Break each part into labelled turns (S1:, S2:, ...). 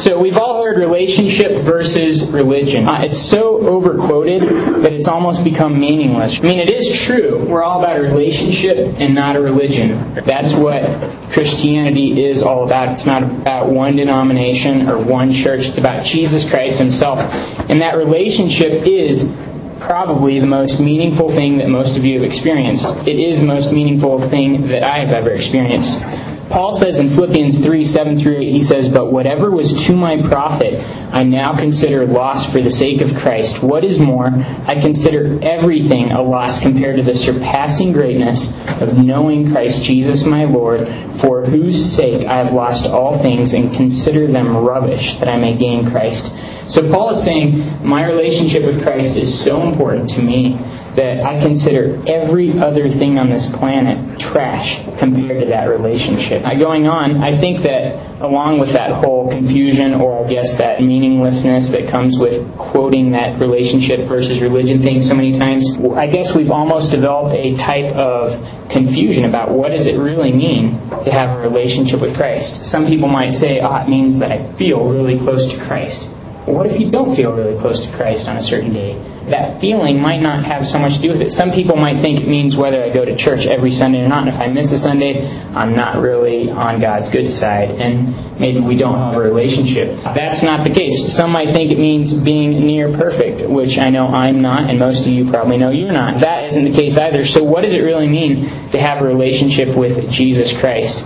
S1: So we've all heard relationship versus religion. Uh, it's so overquoted that it's almost become meaningless. I mean, it is true. We're all about a relationship and not a religion. That's what Christianity is all about. It's not about one denomination or one church. It's about Jesus Christ himself. And that relationship is probably the most meaningful thing that most of you have experienced. It is the most meaningful thing that I have ever experienced. Paul says in Philippians 3 7 through 8, he says, But whatever was to my profit, I now consider loss for the sake of Christ. What is more, I consider everything a loss compared to the surpassing greatness of knowing Christ Jesus my Lord, for whose sake I have lost all things and consider them rubbish, that I may gain Christ. So Paul is saying, My relationship with Christ is so important to me that I consider every other thing on this planet trash compared to that relationship. Now, going on, I think that along with that whole confusion, or I guess that meaninglessness that comes with quoting that relationship versus religion thing so many times, I guess we've almost developed a type of confusion about what does it really mean to have a relationship with Christ. Some people might say, oh, it means that I feel really close to Christ. What if you don't feel really close to Christ on a certain day? that feeling might not have so much to do with it. Some people might think it means whether I go to church every Sunday or not. And if I miss a Sunday, I'm not really on God's good side, and maybe we don't have a relationship. That's not the case. Some might think it means being near perfect, which I know I'm not, and most of you probably know you're not. That isn't the case either. So, what does it really mean to have a relationship with Jesus Christ?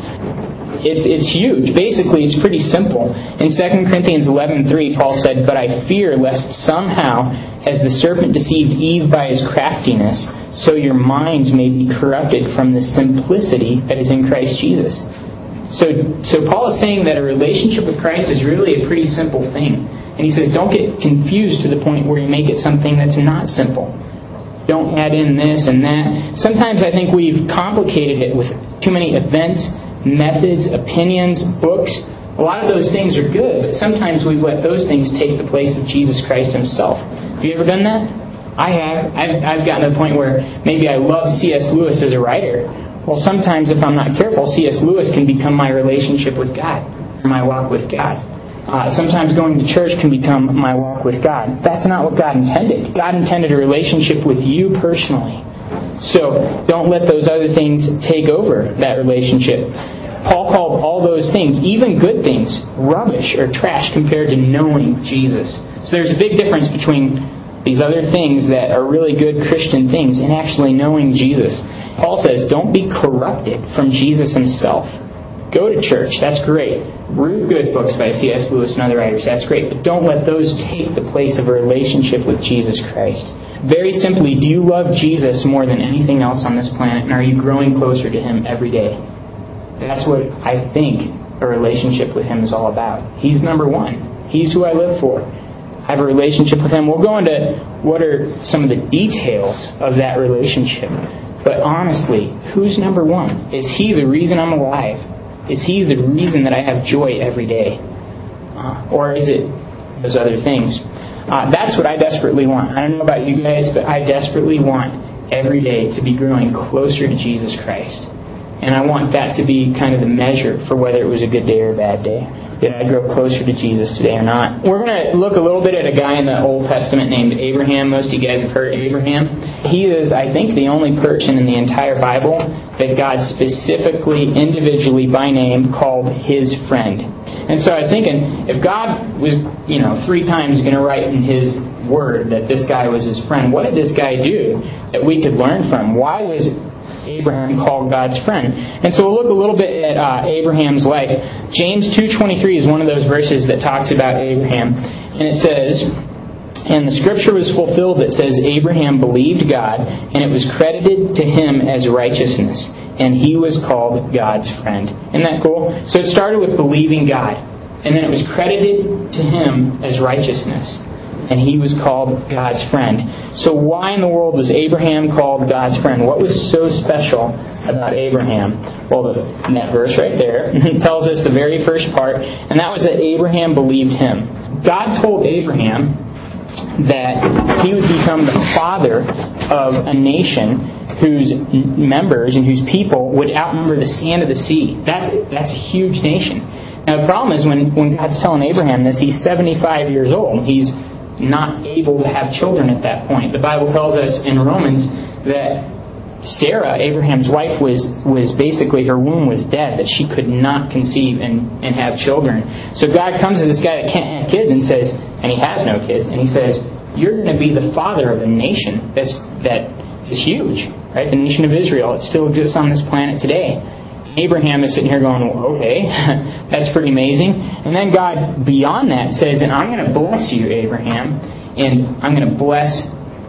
S1: It's, it's huge. Basically, it's pretty simple. In 2 Corinthians 11.3, Paul said, But I fear lest somehow as the serpent deceived Eve by his craftiness, so your minds may be corrupted from the simplicity that is in Christ Jesus. So, so Paul is saying that a relationship with Christ is really a pretty simple thing. And he says, don't get confused to the point where you make it something that's not simple. Don't add in this and that. Sometimes I think we've complicated it with too many events, methods, opinions, books. A lot of those things are good, but sometimes we've let those things take the place of Jesus Christ himself. Have you ever done that? I have. I've, I've gotten to the point where maybe I love C.S. Lewis as a writer. Well, sometimes if I'm not careful, C.S. Lewis can become my relationship with God, my walk with God. Uh, sometimes going to church can become my walk with God. That's not what God intended. God intended a relationship with you personally. So don't let those other things take over that relationship. Paul called all those things, even good things, rubbish or trash compared to knowing Jesus. So there's a big difference between these other things that are really good Christian things and actually knowing Jesus. Paul says, don't be corrupted from Jesus himself. Go to church, that's great. Read good books by C.S. Lewis and other writers, that's great. But don't let those take the place of a relationship with Jesus Christ. Very simply, do you love Jesus more than anything else on this planet? And are you growing closer to Him every day? That's what I think a relationship with Him is all about. He's number one. He's who I live for I have a relationship with Him. We'll go into what are some of the details of that relationship. But honestly, who's number one? Is He the reason I'm alive? Is He the reason that I have joy every day? Uh, or is it those other things? Uh, that's what I desperately want. I don't know about you guys, but I desperately want every day to be growing closer to Jesus Christ. And I want that to be kind of the measure for whether it was a good day or a bad day. Did I grow closer to Jesus today or not? We're going to look a little bit at a guy in the Old Testament named Abraham. Most of you guys have heard Abraham. He is, I think, the only person in the entire Bible that God specifically, individually, by name, called his friend. And so I was thinking, if God was, you know, three times going to write in his word that this guy was his friend, what did this guy do that we could learn from? Why was Abraham called God's friend. And so we'll look a little bit at uh, Abraham's life. James 2.23 is one of those verses that talks about Abraham. And it says, and the scripture was fulfilled that says Abraham believed God, and it was credited to him as righteousness, and he was called God's friend. Isn't that cool? So it started with believing God, and then it was credited to him as righteousness and he was called God's friend. So, why in the world was Abraham called God's friend? What was so special about Abraham? Well, the, that verse right there tells us the very first part, and that was that Abraham believed him. God told Abraham that he would become the father of a nation whose members and whose people would outnumber the sand of the sea. That's, that's a huge nation. Now, the problem is when, when God's telling Abraham this, he's 75 years old. He's not able to have children at that point. The Bible tells us in Romans that Sarah, Abraham's wife, was, was basically, her womb was dead, that she could not conceive and, and have children. So God comes to this guy that can't have kids and says, and he has no kids, and he says, You're going to be the father of a nation that's, that is huge, right? The nation of Israel. It still exists on this planet today. Abraham is sitting here going, well, okay, that's pretty amazing. And then God, beyond that, says, and I'm going to bless you, Abraham, and I'm going to bless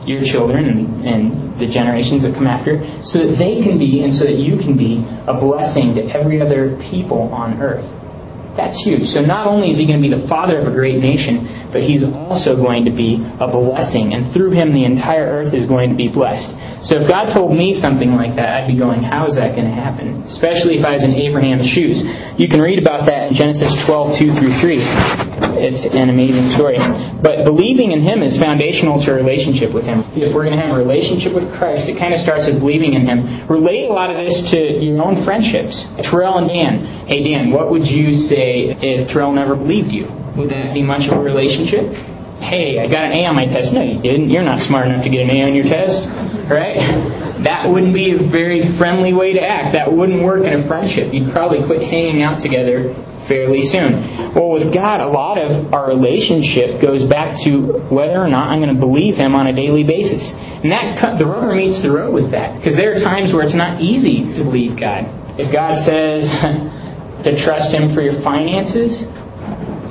S1: your children and, and the generations that come after, so that they can be and so that you can be a blessing to every other people on earth. That's huge. So not only is he going to be the father of a great nation, but he's also going to be a blessing. And through him, the entire earth is going to be blessed. So if God told me something like that, I'd be going, how is that going to happen? Especially if I was in Abraham's shoes. You can read about that in Genesis 12, 2 through 3. It's an amazing story. But believing in him is foundational to a relationship with him. If we're going to have a relationship with Christ, it kind of starts with believing in him. Relate a lot of this to your own friendships. Terrell and Dan. Hey, Dan, what would you say if Terrell never believed you? Would that be much of a relationship? Hey, I got an A on my test. No, you didn't. You're not smart enough to get an A on your test, right? That wouldn't be a very friendly way to act. That wouldn't work in a friendship. You'd probably quit hanging out together fairly soon. Well, with God, a lot of our relationship goes back to whether or not I'm going to believe Him on a daily basis. And that the rubber meets the road with that because there are times where it's not easy to believe God. If God says to trust Him for your finances,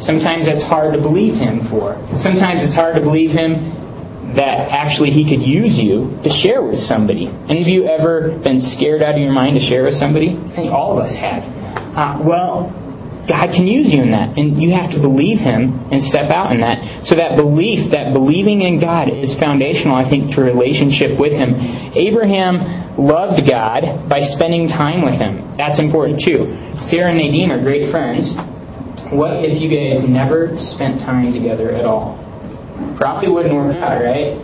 S1: Sometimes that's hard to believe him for. Sometimes it's hard to believe him that actually he could use you to share with somebody. Any of you ever been scared out of your mind to share with somebody? I think all of us have. Uh, well, God can use you in that, and you have to believe Him and step out in that. So that belief, that believing in God, is foundational, I think, to relationship with Him. Abraham loved God by spending time with Him. That's important too. Sarah and Nadine are great friends, what if you guys never spent time together at all? Probably wouldn't work out, right?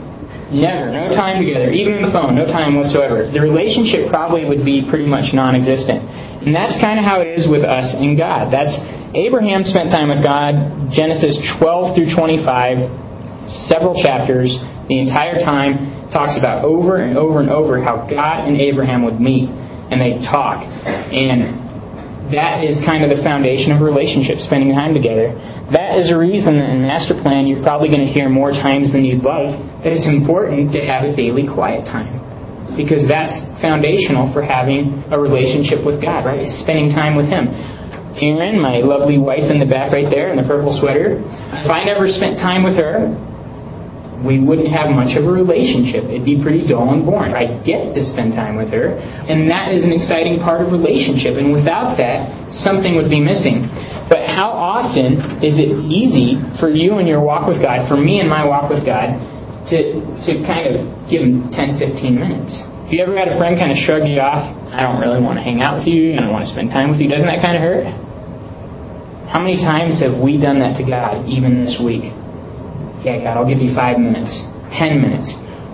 S1: Never. No time together. Even on the phone, no time whatsoever. The relationship probably would be pretty much non existent. And that's kind of how it is with us and God. That's Abraham spent time with God, Genesis 12 through 25, several chapters, the entire time talks about over and over and over how God and Abraham would meet and they'd talk. And that is kind of the foundation of relationship, spending time together. That is a reason that in master plan you're probably going to hear more times than you'd like that it's important to have a daily quiet time. Because that's foundational for having a relationship with God, right? Spending time with Him. Erin, my lovely wife in the back right there in the purple sweater, if I never spent time with her, we wouldn't have much of a relationship. It'd be pretty dull and boring. I get to spend time with her, and that is an exciting part of relationship. And without that, something would be missing. But how often is it easy for you in your walk with God, for me in my walk with God, to, to kind of give him 10, 15 minutes? Have you ever had a friend kind of shrug you off? I don't really want to hang out with you. I don't want to spend time with you. Doesn't that kind of hurt? How many times have we done that to God, even this week? yeah, God, I'll give you five minutes, ten minutes,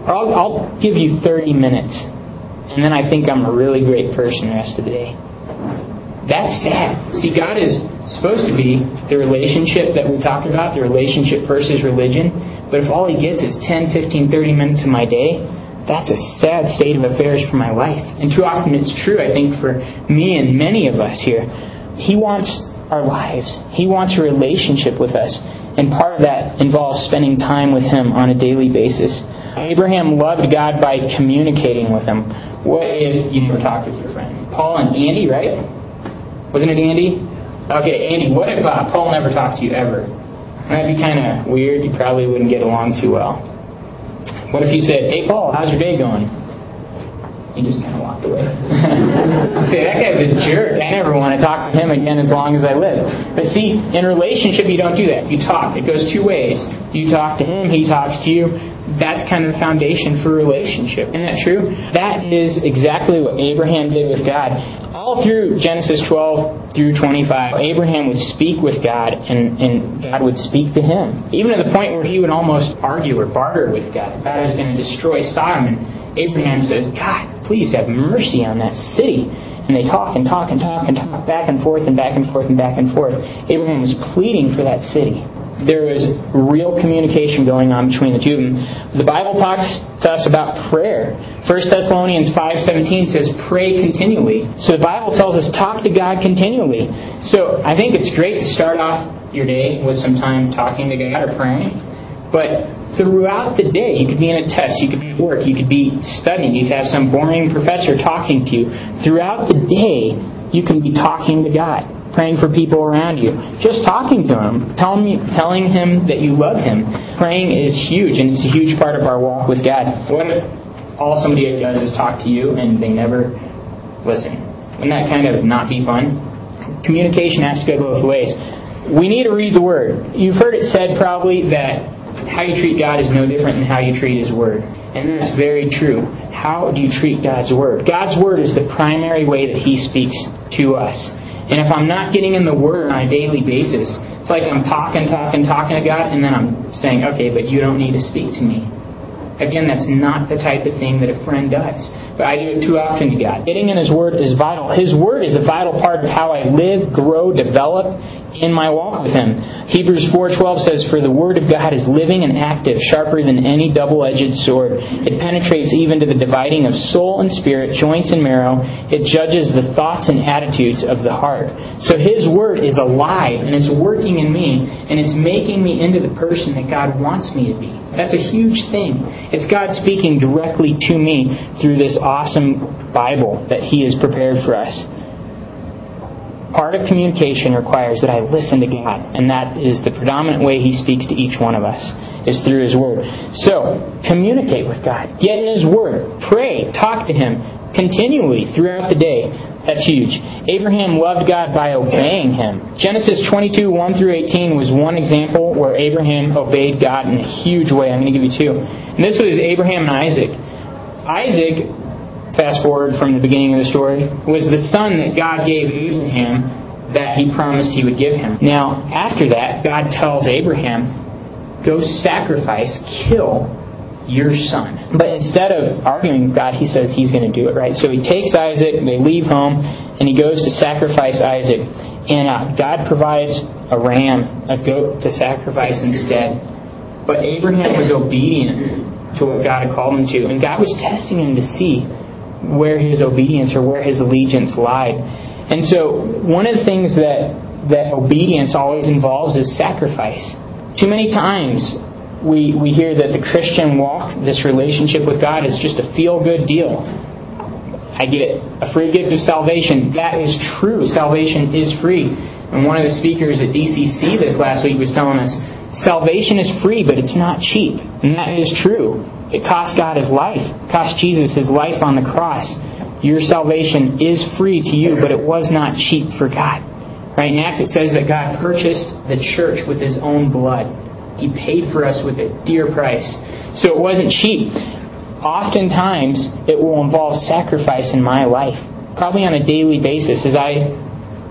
S1: or I'll, I'll give you 30 minutes, and then I think I'm a really great person the rest of the day. That's sad. See, God is supposed to be the relationship that we talked about, the relationship versus religion. But if all He gets is 10, 15, 30 minutes of my day, that's a sad state of affairs for my life. And too often it's true, I think, for me and many of us here. He wants our lives, He wants a relationship with us. And part of that involves spending time with Him on a daily basis. Abraham loved God by communicating with Him. What if you never talked with your friend? Paul and Andy, right? Wasn't it Andy? Okay, Andy, what if uh, Paul never talked to you ever? That'd be kind of weird. You probably wouldn't get along too well. What if you said, Hey, Paul, how's your day going? He just kind of walked away. Say, that guy's a jerk. I never want to talk to him again as long as I live. But see, in relationship, you don't do that. You talk. It goes two ways. You talk to him, he talks to you. That's kind of the foundation for relationship. Isn't that true? That is exactly what Abraham did with God. All through Genesis 12 through 25, Abraham would speak with God and, and God would speak to him. Even to the point where he would almost argue or barter with God. God is going to destroy Sodom. And Abraham says, God, please have mercy on that city. And they talk and talk and talk and talk back and forth and back and forth and back and forth. Abraham was pleading for that city. There was real communication going on between the two of them. The Bible talks to us about prayer. 1 Thessalonians 5.17 says, pray continually. So the Bible tells us, talk to God continually. So I think it's great to start off your day with some time talking to God or praying. But throughout the day, you could be in a test, you could be at work, you could be studying, you could have some boring professor talking to you. Throughout the day, you can be talking to God, praying for people around you, just talking to Him, telling, Him that you love Him. Praying is huge, and it's a huge part of our walk with God. If all somebody does is talk to you and they never listen? Wouldn't that kind of not be fun? Communication has to go both ways. We need to read the Word. You've heard it said probably that how you treat God is no different than how you treat His Word. And that's very true. How do you treat God's Word? God's Word is the primary way that He speaks to us. And if I'm not getting in the Word on a daily basis, it's like I'm talking, talking, talking to God, and then I'm saying, okay, but you don't need to speak to me. Again, that's not the type of thing that a friend does. But I do it too often to God. Getting in His Word is vital. His Word is a vital part of how I live, grow, develop, in my walk with Him. Hebrews 4:12 says, "For the word of God is living and active, sharper than any double-edged sword. It penetrates even to the dividing of soul and spirit, joints and marrow. It judges the thoughts and attitudes of the heart." So His word is alive and it's working in me and it's making me into the person that God wants me to be. That's a huge thing. It's God speaking directly to me through this awesome Bible that He has prepared for us part of communication requires that I listen to God, and that is the predominant way He speaks to each one of us is through His Word. So, communicate with God. Get in His Word. Pray. Talk to Him continually throughout the day. That's huge. Abraham loved God by obeying Him. Genesis 22, 1 through 18 was one example where Abraham obeyed God in a huge way. I'm going to give you two. And this was Abraham and Isaac. Isaac fast forward from the beginning of the story, was the son that God gave Abraham that he promised he would give him. Now, after that, God tells Abraham, go sacrifice, kill your son. But instead of arguing with God, he says he's going to do it, right? So he takes Isaac, they leave home, and he goes to sacrifice Isaac. And uh, God provides a ram, a goat to sacrifice instead. But Abraham was obedient to what God had called him to. And God was testing him to see where his obedience or where his allegiance lied. And so, one of the things that, that obedience always involves is sacrifice. Too many times we, we hear that the Christian walk, this relationship with God, is just a feel good deal. I get it. a free gift of salvation. That is true. Salvation is free. And one of the speakers at DCC this last week was telling us salvation is free, but it's not cheap. And that is true. It cost God his life. It cost Jesus his life on the cross. Your salvation is free to you, but it was not cheap for God. Right? In Acts it says that God purchased the church with his own blood. He paid for us with a dear price. So it wasn't cheap. Oftentimes it will involve sacrifice in my life. Probably on a daily basis as I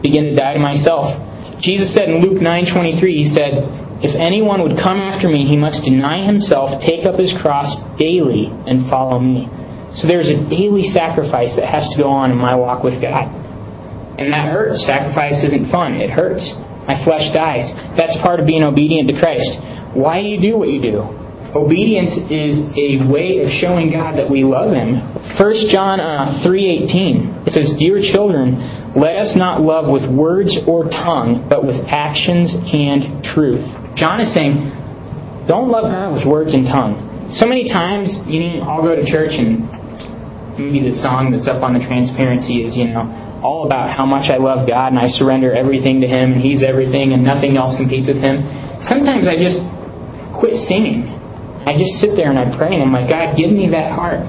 S1: begin to die to myself. Jesus said in Luke 9:23, he said, if anyone would come after me, he must deny himself, take up his cross daily, and follow me. So there's a daily sacrifice that has to go on in my walk with God. And that hurts. Sacrifice isn't fun. It hurts. My flesh dies. That's part of being obedient to Christ. Why do you do what you do? Obedience is a way of showing God that we love Him. 1 John uh, 3.18, it says, Dear children, let us not love with words or tongue, but with actions and truth. John is saying, don't love God with words and tongue. So many times, you know, I'll go to church and maybe the song that's up on the transparency is, you know, all about how much I love God and I surrender everything to Him and He's everything and nothing else competes with Him. Sometimes I just quit singing. I just sit there and I pray and I'm like, God, give me that heart.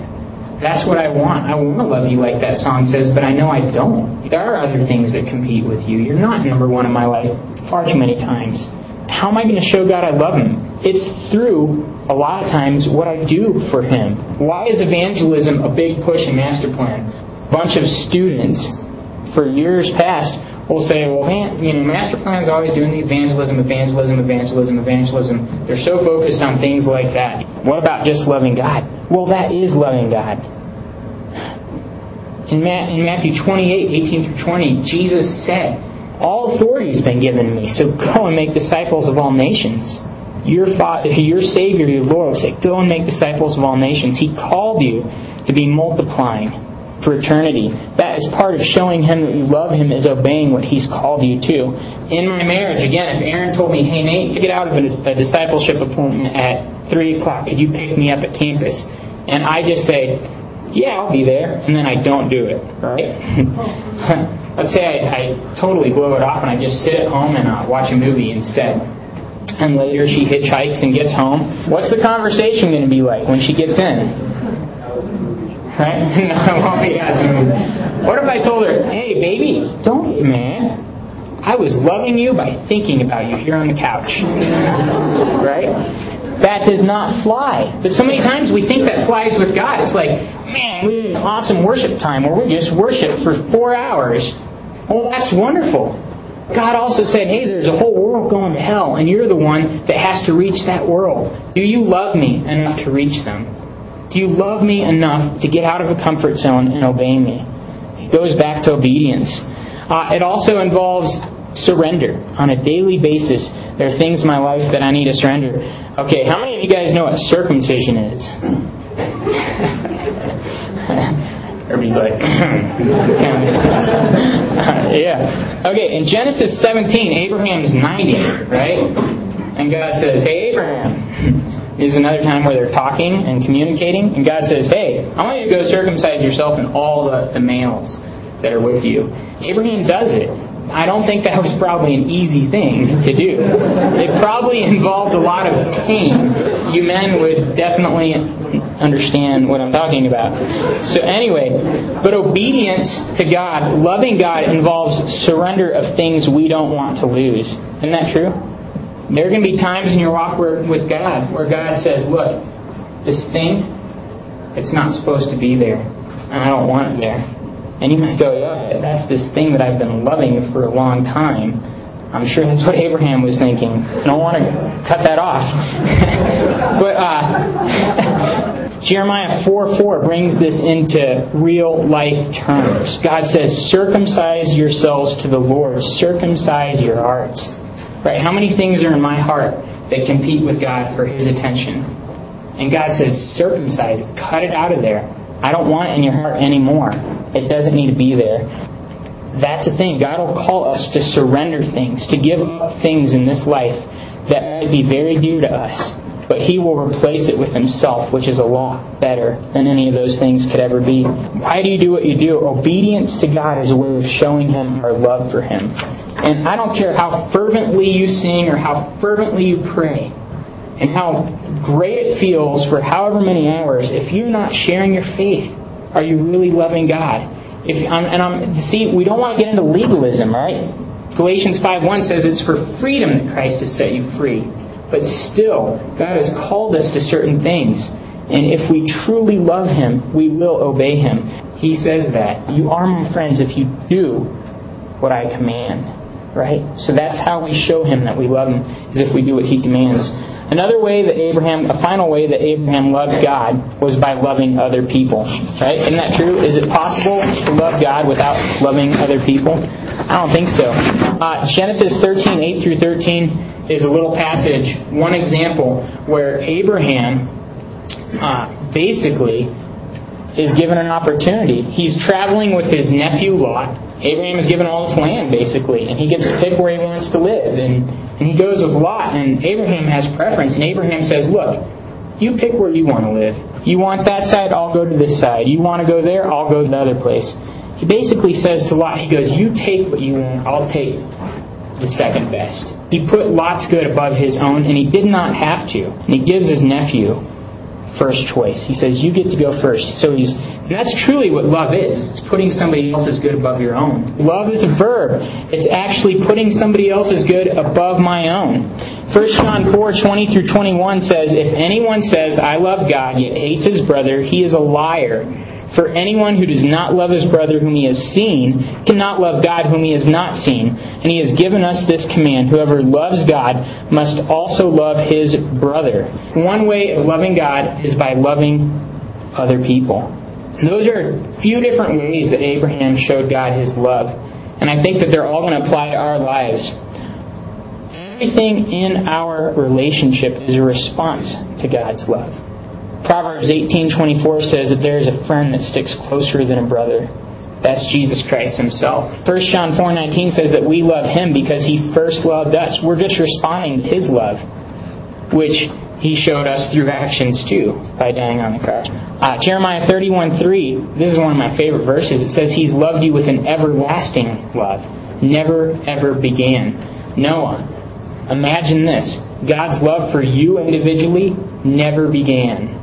S1: That's what I want. I want to love you like that song says, but I know I don't. There are other things that compete with you. You're not number one in my life far too many times how am I going to show God I love Him? It's through, a lot of times, what I do for Him. Why is evangelism a big push in Master Plan? A bunch of students, for years past, will say, well, man, you know, Master Plan's always doing the evangelism, evangelism, evangelism, evangelism. They're so focused on things like that. What about just loving God? Well, that is loving God. In, Matthew 28, 18 through 20, Jesus said, All authority has been given to me, so go and make disciples of all nations. Your, father, your Savior, your Lord, said, Go and make disciples of all nations. He called you to be multiplying for eternity. That is part of showing Him that you love Him, is obeying what He's called you to. In my marriage, again, if Erin told me, Hey, Nate, get out of a, a discipleship appointment at 3 o'clock, could you pick me up at campus? And I just say, yeah, I'll be there, and then I don't do it, right? Let's say I, I totally blow it off and I just sit at home and uh, watch a movie instead. And later she hitchhikes and gets home. What's the conversation going to be like when she gets in? Right? no, it won't be as What if I told her, hey, baby, don't man. I was loving you by thinking about you here on the couch. right? That does not fly. But so many times we think that flies with God. It's like, man, we have awesome worship time where we just worship for four hours. Well, that's wonderful. God also said, hey, there's a whole world going to hell, and you're the one that has to reach that world. Do you love me enough to reach them? Do you love me enough to get out of a comfort zone and obey me? It goes back to obedience. Uh, it also involves surrender on a daily basis. There are things in my life that I need to surrender. Okay, how many of you guys know what circumcision is? Everybody's like, yeah. Okay, in Genesis 17, Abraham is 90, right? And God says, hey, Abraham. Is another time where they're talking and communicating, and God says, hey, I want you to go circumcise yourself and all the, the males that are with you. Abraham does it. I don't think that was probably an easy thing to do. It probably involved a lot of pain. You men would definitely understand what I'm talking about. So, anyway, but obedience to God, loving God, involves surrender of things we don't want to lose. Isn't that true? There are going to be times in your walk with God where God says, Look, this thing, it's not supposed to be there, and I don't want it there. And you might go, yeah, that's this thing that I've been loving for a long time. I'm sure that's what Abraham was thinking. I don't want to cut that off. but uh, Jeremiah 4 4 brings this into real life terms. God says, circumcise yourselves to the Lord, circumcise your hearts. Right? How many things are in my heart that compete with God for His attention? And God says, circumcise it, cut it out of there. I don't want it in your heart anymore. It doesn't need to be there. That's the thing. God will call us to surrender things, to give up things in this life that might be very dear to us. But He will replace it with Himself, which is a lot better than any of those things could ever be. Why do you do what you do? Obedience to God is a way of showing Him our love for Him. And I don't care how fervently you sing or how fervently you pray and how great it feels for however many hours, if you're not sharing your faith, are you really loving God? If and I'm see, we don't want to get into legalism, right? Galatians 5:1 says it's for freedom that Christ has set you free. But still, God has called us to certain things. And if we truly love Him, we will obey Him. He says that. You are my friends if you do what I command. Right? So that's how we show Him that we love Him, is if we do what He commands. Another way that Abraham, a final way that Abraham loved God was by loving other people. Right? Isn't that true? Is it possible to love God without loving other people? I don't think so. Uh, Genesis 13, 8 through 13 is a little passage, one example where Abraham uh, basically is given an opportunity. He's traveling with his nephew Lot. Abraham is given all his land, basically, and he gets to pick where he wants to live. And and he goes with Lot, and Abraham has preference, and Abraham says, Look, you pick where you want to live. You want that side, I'll go to this side. You want to go there, I'll go to the other place. He basically says to Lot, he goes, You take what you want, I'll take the second best. He put Lot's good above his own, and he did not have to. And he gives his nephew first choice. He says, You get to go first. So he's that's truly what love is. It's putting somebody else's good above your own. Love is a verb. It's actually putting somebody else's good above my own. 1 John 4, 20 through 21 says, If anyone says, I love God, yet hates his brother, he is a liar. For anyone who does not love his brother whom he has seen cannot love God whom he has not seen. And he has given us this command whoever loves God must also love his brother. One way of loving God is by loving other people. Those are a few different ways that Abraham showed God his love. And I think that they're all going to apply to our lives. Everything in our relationship is a response to God's love. Proverbs 18:24 says that there is a friend that sticks closer than a brother. That's Jesus Christ himself. 1 John 4:19 says that we love him because he first loved us. We're just responding to his love, which he showed us through actions too by dying on the cross. Uh, Jeremiah 31:3, this is one of my favorite verses. It says he's loved you with an everlasting love, never ever began. Noah, imagine this. God's love for you individually never began.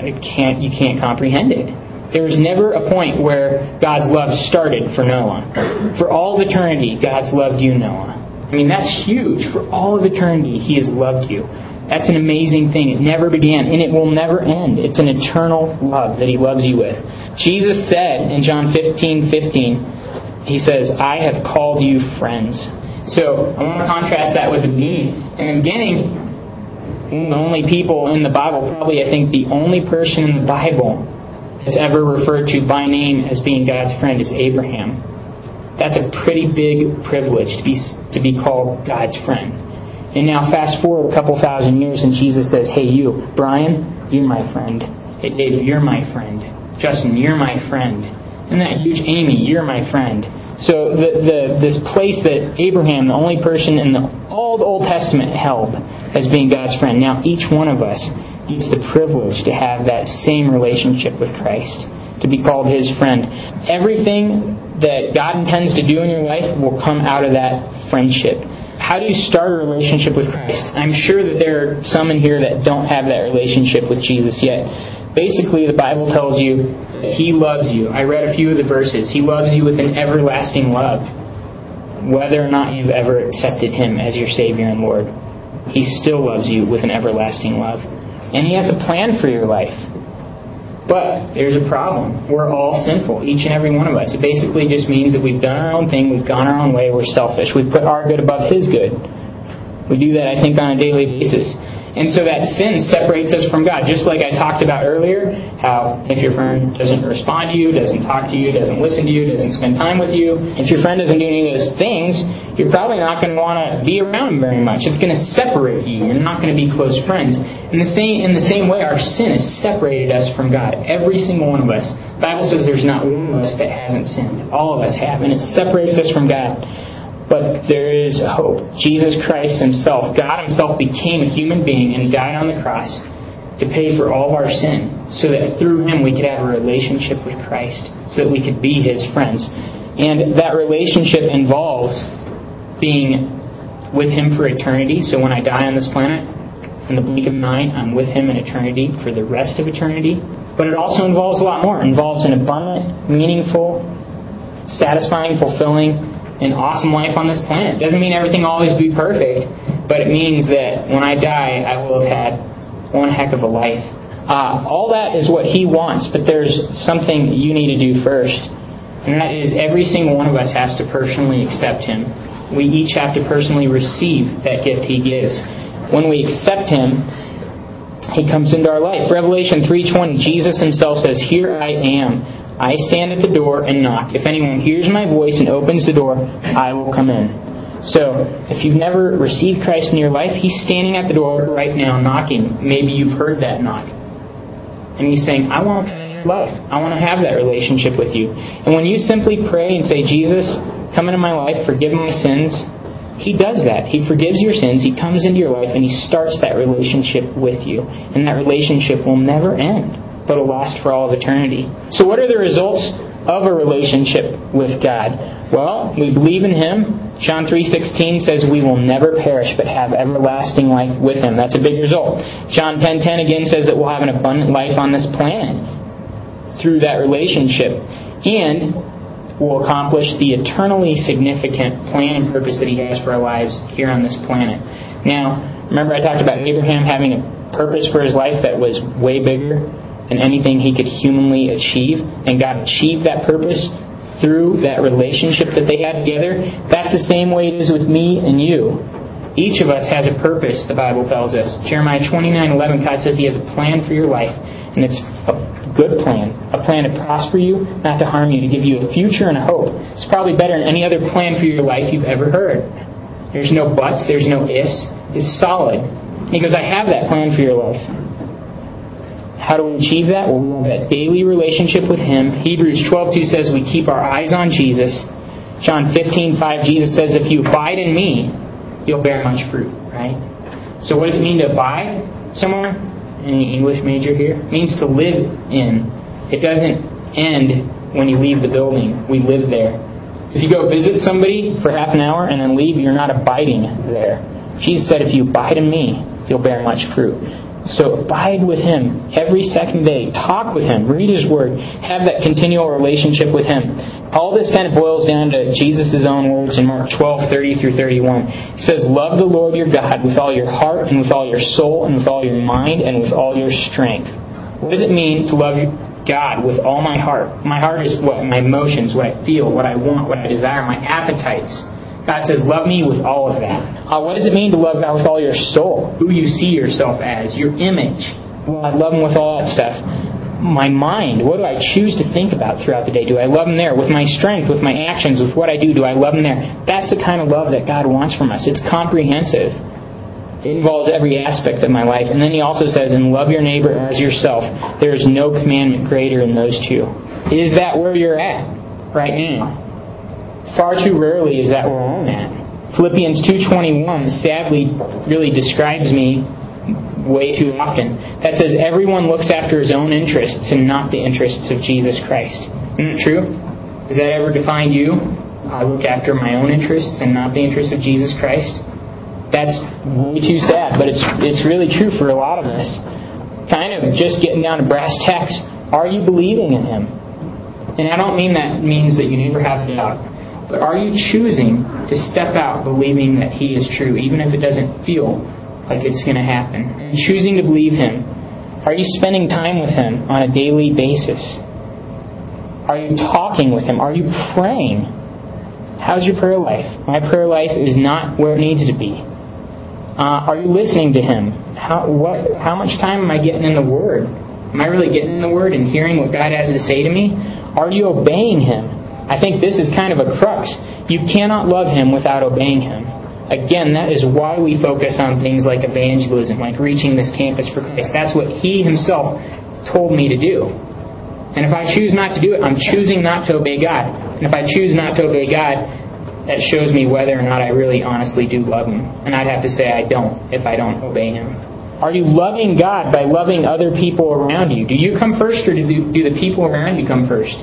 S1: You can't you can't comprehend it. There was never a point where God's love started for Noah. For all of eternity, God's loved you, Noah. I mean, that's huge. For all of eternity, He has loved you. That's an amazing thing. It never began, and it will never end. It's an eternal love that He loves you with. Jesus said in John 15 15, He says, I have called you friends. So I want to contrast that with the beginning. In the beginning, the only people in the Bible, probably I think the only person in the Bible that's ever referred to by name as being God's friend is Abraham. That's a pretty big privilege to be, to be called God's friend. And now fast forward a couple thousand years and Jesus says, Hey you, Brian, you're my friend. Hey Dave, you're my friend. Justin, you're my friend. And that huge Amy, you're my friend. So the, the, this place that Abraham, the only person in the, all the Old Testament held as being God's friend, now each one of us gets the privilege to have that same relationship with Christ, to be called his friend. Everything that God intends to do in your life will come out of that friendship how do you start a relationship with Christ? I'm sure that there are some in here that don't have that relationship with Jesus yet. Basically, the Bible tells you He loves you. I read a few of the verses. He loves you with an everlasting love. Whether or not you've ever accepted Him as your Savior and Lord, He still loves you with an everlasting love. And He has a plan for your life. But there's a problem. We're all sinful, each and every one of us. It basically just means that we've done our own thing, we've gone our own way, we're selfish. We put our good above His good. We do that, I think, on a daily basis. And so that sin separates us from God. Just like I talked about earlier, how if your friend doesn't respond to you, doesn't talk to you, doesn't listen to you, doesn't spend time with you, if your friend doesn't do any of those things, you're probably not going to want to be around him very much. It's going to separate you. You're not going to be close friends. In the same in the same way, our sin has separated us from God. Every single one of us. The Bible says there's not one of us that hasn't sinned. All of us have, and it separates us from God. But there is hope. Jesus Christ Himself, God Himself, became a human being and died on the cross to pay for all of our sin, so that through Him we could have a relationship with Christ, so that we could be His friends. And that relationship involves being with Him for eternity. So when I die on this planet, in the blink of an eye, I'm with Him in eternity for the rest of eternity. But it also involves a lot more. It involves an abundant, meaningful, satisfying, fulfilling, an awesome life on this planet. Doesn't mean everything will always be perfect, but it means that when I die, I will have had one heck of a life. Uh, all that is what He wants, but there's something you need to do first. And that is every single one of us has to personally accept Him. We each have to personally receive that gift He gives. When we accept Him, He comes into our life. Revelation 3.20, Jesus Himself says, Here I am. I stand at the door and knock. If anyone hears my voice and opens the door, I will come in. So, if you've never received Christ in your life, He's standing at the door right now knocking. Maybe you've heard that knock. And He's saying, I want to come your life. I want to have that relationship with you. And when you simply pray and say, Jesus, come into my life, forgive my sins, He does that. He forgives your sins, He comes into your life, and He starts that relationship with you. And that relationship will never end but will last for all of eternity. So, what are the results of a relationship with God? Well, we believe in Him. John 3.16 says we will never perish but have everlasting life with Him. That's a big result. John 10.10 again says that we'll have an abundant life on this planet through that relationship. And will accomplish the eternally significant plan and purpose that He has for our lives here on this planet. Now, remember I talked about Abraham having a purpose for his life that was way bigger and anything he could humanly achieve. And God achieved that purpose through that relationship that they had together. That's the same way it is with me and you. Each of us has a purpose, the Bible tells us. Jeremiah 29 11, God says He has a plan for your life, and it's a good plan, a plan to prosper you, not to harm you, to give you a future and a hope. It's probably better than any other plan for your life you've ever heard. There's no buts, there's no ifs. It's solid. He goes, I have that plan for your life. How do we achieve that? Well, we have that daily relationship with Him. Hebrews 12.2 says we keep our eyes on Jesus. John 15.5, Jesus says, if you abide in me, you'll bear much fruit, right? So what does it mean to abide somewhere? Any English major here? It means to live in. It doesn't end when you leave the building. We live there. If you go visit somebody for half an hour and then leave, you're not abiding there. Jesus said, if you abide in me, you'll bear much fruit. So abide with Him every second day. Talk with Him. Read His Word. Have that continual relationship with Him. All this kind of boils down to Jesus' own words in Mark 12, 30 through 31. He says, Love the Lord your God with all your heart and with all your soul and with all your mind and with all your strength. What does it mean to love God with all my heart? My heart is what? My emotions, what I feel, what I want, what I desire, my appetites. God says, love me with all of that. Uh, what does it mean to love God with all your soul? Who you see yourself as, your image. Well, I love Him with all that stuff. My mind, what do I choose to think about throughout the day? Do I love Him there? With my strength, with my actions, with what I do, do I love Him there? That's the kind of love that God wants from us. It's comprehensive. It involves every aspect of my life. And then He also says, and love your neighbor as yourself. There is no commandment greater than those two. Is that where you're at right now? Far too rarely is that where I'm at. Philippians 2.21 sadly really describes me way too often. That says everyone looks after his own interests and not the interests of Jesus Christ. Isn't that true? Does that ever define you? I look after my own interests and not the interests of Jesus Christ. That's way too sad, but it's it's really true for a lot of us. Kind of just getting down to brass tacks. Are you believing in Him? And I don't mean that means that you never have doubt. But are you choosing to step out believing that He is true, even if it doesn't feel like it's going to happen? And choosing to believe Him. Are you spending time with Him on a daily basis? Are you talking with Him? Are you praying? How's your prayer life? My prayer life is not where it needs to be. Uh, are you listening to Him? How, what, how much time am I getting in the Word? Am I really getting in the Word and hearing what God has to say to me? Are you obeying Him? I think this is kind of a crux. You cannot love Him without obeying Him. Again, that is why we focus on things like evangelism, like reaching this campus for Christ. That's what He Himself told me to do. And if I choose not to do it, I'm choosing not to obey God. And if I choose not to obey God, that shows me whether or not I really honestly do love Him. And I'd have to say I don't if I don't obey Him. Are you loving God by loving other people around you? Do you come first or do the people around you come first?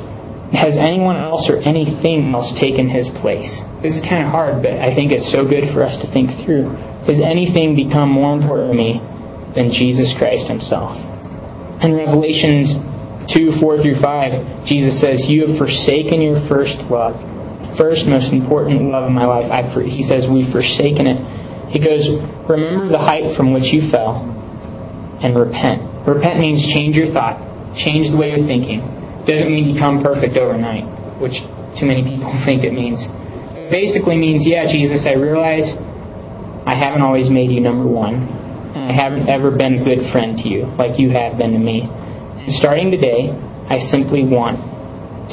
S1: Has anyone else or anything else taken his place? It's kind of hard, but I think it's so good for us to think through. Has anything become more important to me than Jesus Christ himself? In Revelations 2 4 through 5, Jesus says, You have forsaken your first love. First, most important love in my life. I've, he says, We've forsaken it. He goes, Remember the height from which you fell and repent. Repent means change your thought, change the way you're thinking doesn't mean become perfect overnight, which too many people think it means. It basically means, yeah, Jesus, I realize I haven't always made you number one. And I mm-hmm. haven't ever been a good friend to you like you have been to me. And starting today, I simply want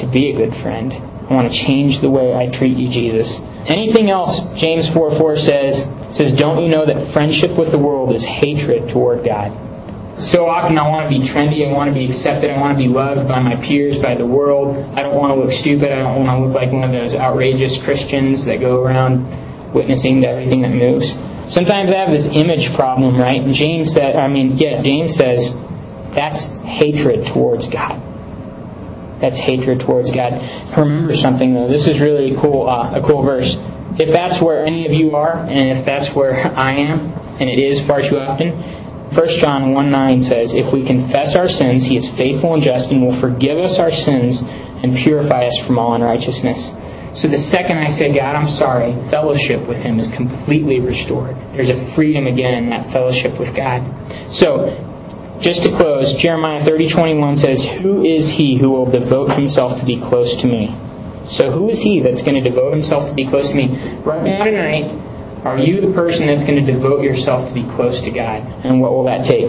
S1: to be a good friend. I want to change the way I treat you, Jesus. Anything else, James 4 4 says, says, Don't you know that friendship with the world is hatred toward God? So often I want to be trendy, I want to be accepted, I want to be loved by my peers, by the world. I don't want to look stupid, I don't want to look like one of those outrageous Christians that go around witnessing to everything that moves. Sometimes I have this image problem, right? James said, I mean, yeah, James says that's hatred towards God. That's hatred towards God. Remember something though. This is really cool, uh, a cool verse. If that's where any of you are, and if that's where I am, and it is far too often, 1 John 1 9 says, If we confess our sins, He is faithful and just and will forgive us our sins and purify us from all unrighteousness. So the second I say, God, I'm sorry, fellowship with Him is completely restored. There's a freedom again in that fellowship with God. So, just to close, Jeremiah 30:21 says, "Who is he who will devote himself to be close to me?" So, who is he that's going to devote himself to be close to me? Right now tonight, are you the person that's going to devote yourself to be close to God? And what will that take?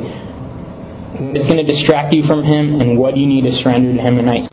S1: is going to distract you from Him and what do you need to surrender to Him tonight.